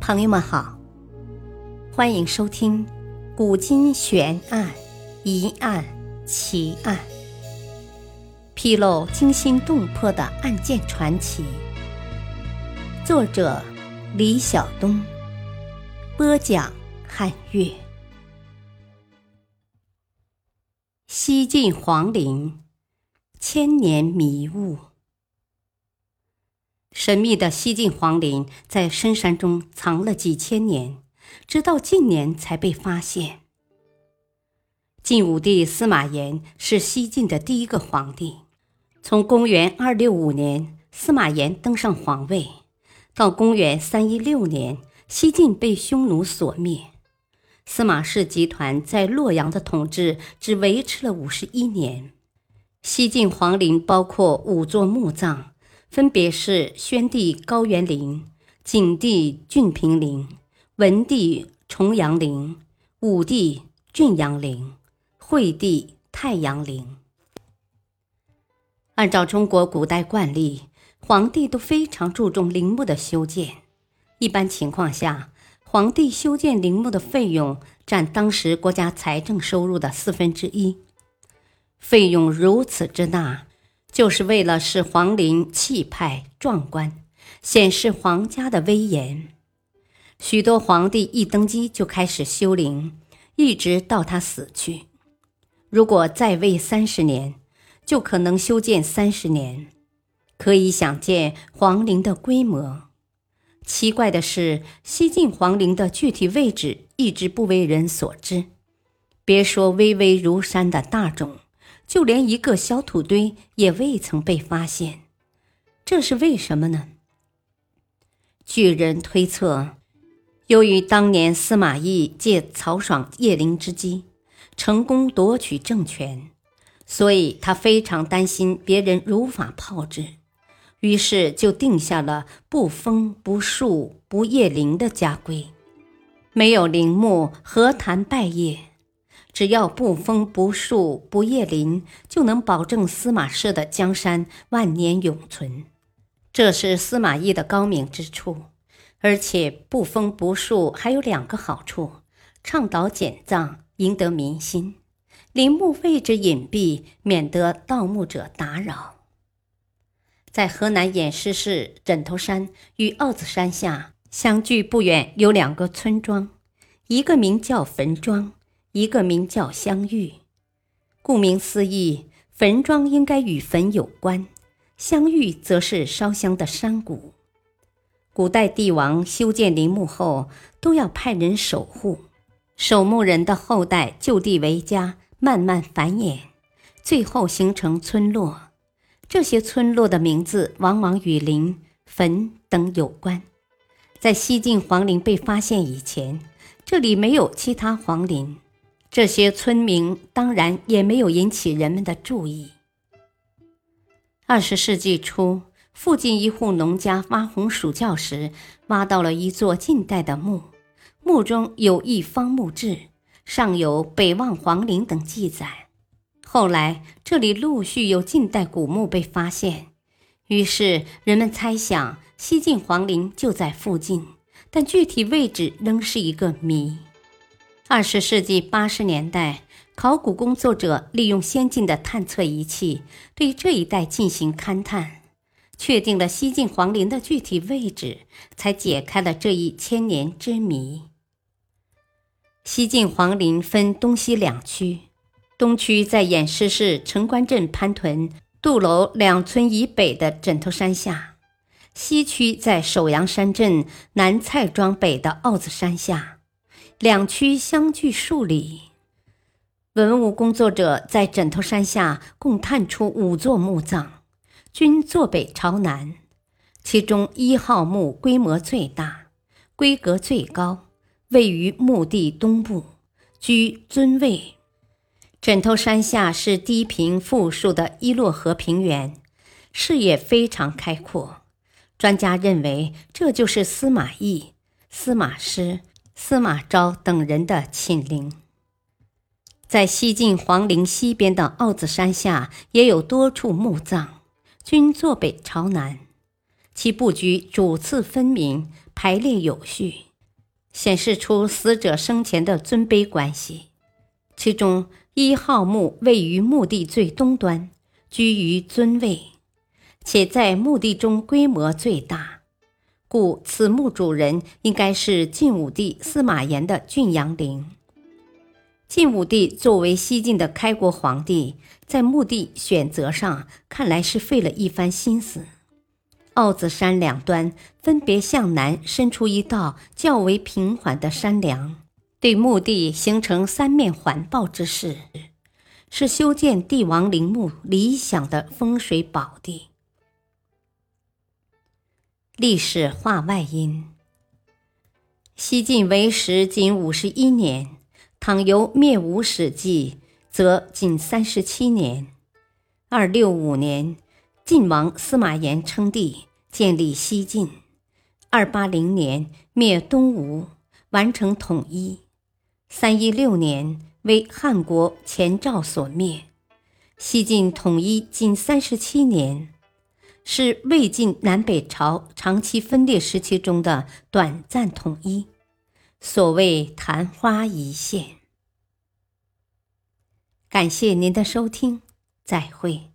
朋友们好，欢迎收听《古今悬案、疑案、奇案》，披露惊心动魄的案件传奇。作者：李晓东，播讲：汉月。西晋皇陵，千年迷雾。神秘的西晋皇陵在深山中藏了几千年，直到近年才被发现。晋武帝司马炎是西晋的第一个皇帝。从公元二六五年司马炎登上皇位，到公元三一六年，西晋被匈奴所灭。司马氏集团在洛阳的统治只维持了五十一年。西晋皇陵包括五座墓葬。分别是宣帝高原陵、景帝俊平陵、文帝重阳陵、武帝俊阳陵、惠帝太阳陵。按照中国古代惯例，皇帝都非常注重陵墓的修建。一般情况下，皇帝修建陵墓的费用占当时国家财政收入的四分之一。费用如此之大。就是为了使皇陵气派壮观，显示皇家的威严。许多皇帝一登基就开始修陵，一直到他死去。如果在位三十年，就可能修建三十年。可以想见皇陵的规模。奇怪的是，西晋皇陵的具体位置一直不为人所知。别说巍巍如山的大冢。就连一个小土堆也未曾被发现，这是为什么呢？据人推测，由于当年司马懿借曹爽叶陵之机，成功夺取政权，所以他非常担心别人如法炮制，于是就定下了不封不树不谒陵的家规。没有陵墓，何谈拜谒？只要不封不树不叶林，就能保证司马氏的江山万年永存。这是司马懿的高明之处。而且不封不树还有两个好处：倡导简葬，赢得民心；陵墓位置隐蔽，免得盗墓者打扰。在河南偃师市枕头山与奥子山下相距不远，有两个村庄，一个名叫坟庄。一个名叫香玉，顾名思义，坟庄应该与坟有关，香玉则是烧香的山谷。古代帝王修建陵墓后，都要派人守护，守墓人的后代就地为家，慢慢繁衍，最后形成村落。这些村落的名字往往与陵、坟等有关。在西晋皇陵被发现以前，这里没有其他皇陵。这些村民当然也没有引起人们的注意。二十世纪初，附近一户农家挖红薯窖时，挖到了一座近代的墓，墓中有一方墓志，上有“北望皇陵”等记载。后来，这里陆续有近代古墓被发现，于是人们猜想西晋皇陵就在附近，但具体位置仍是一个谜。二十世纪八十年代，考古工作者利用先进的探测仪器对这一带进行勘探，确定了西晋皇陵的具体位置，才解开了这一千年之谜。西晋皇陵分东西两区，东区在偃师市城关镇潘屯杜楼两村以北的枕头山下，西区在首阳山镇南蔡庄北的奥子山下。两区相距数里，文物工作者在枕头山下共探出五座墓葬，均坐北朝南。其中一号墓规模最大，规格最高，位于墓地东部，居尊位。枕头山下是低平富庶的伊洛河平原，视野非常开阔。专家认为，这就是司马懿、司马师。司马昭等人的寝陵，在西晋皇陵西边的奥子山下也有多处墓葬，均坐北朝南，其布局主次分明，排列有序，显示出死者生前的尊卑关系。其中一号墓位于墓地最东端，居于尊位，且在墓地中规模最大，故此墓主人应该是晋武帝司马炎的郡阳陵。晋武帝作为西晋的开国皇帝，在墓地选择上看来是费了一番心思。奥子山两端分别向南伸出一道较为平缓的山梁，对墓地形成三面环抱之势，是修建帝王陵墓理想的风水宝地。历史话外音：西晋为时仅五十一年。倘由灭吴史记，则仅三十七年。二六五年，晋王司马炎称帝，建立西晋。二八零年灭东吴，完成统一。三一六年为汉国前赵所灭。西晋统一仅三十七年，是魏晋南北朝长期分裂时期中的短暂统一。所谓昙花一现。感谢您的收听，再会。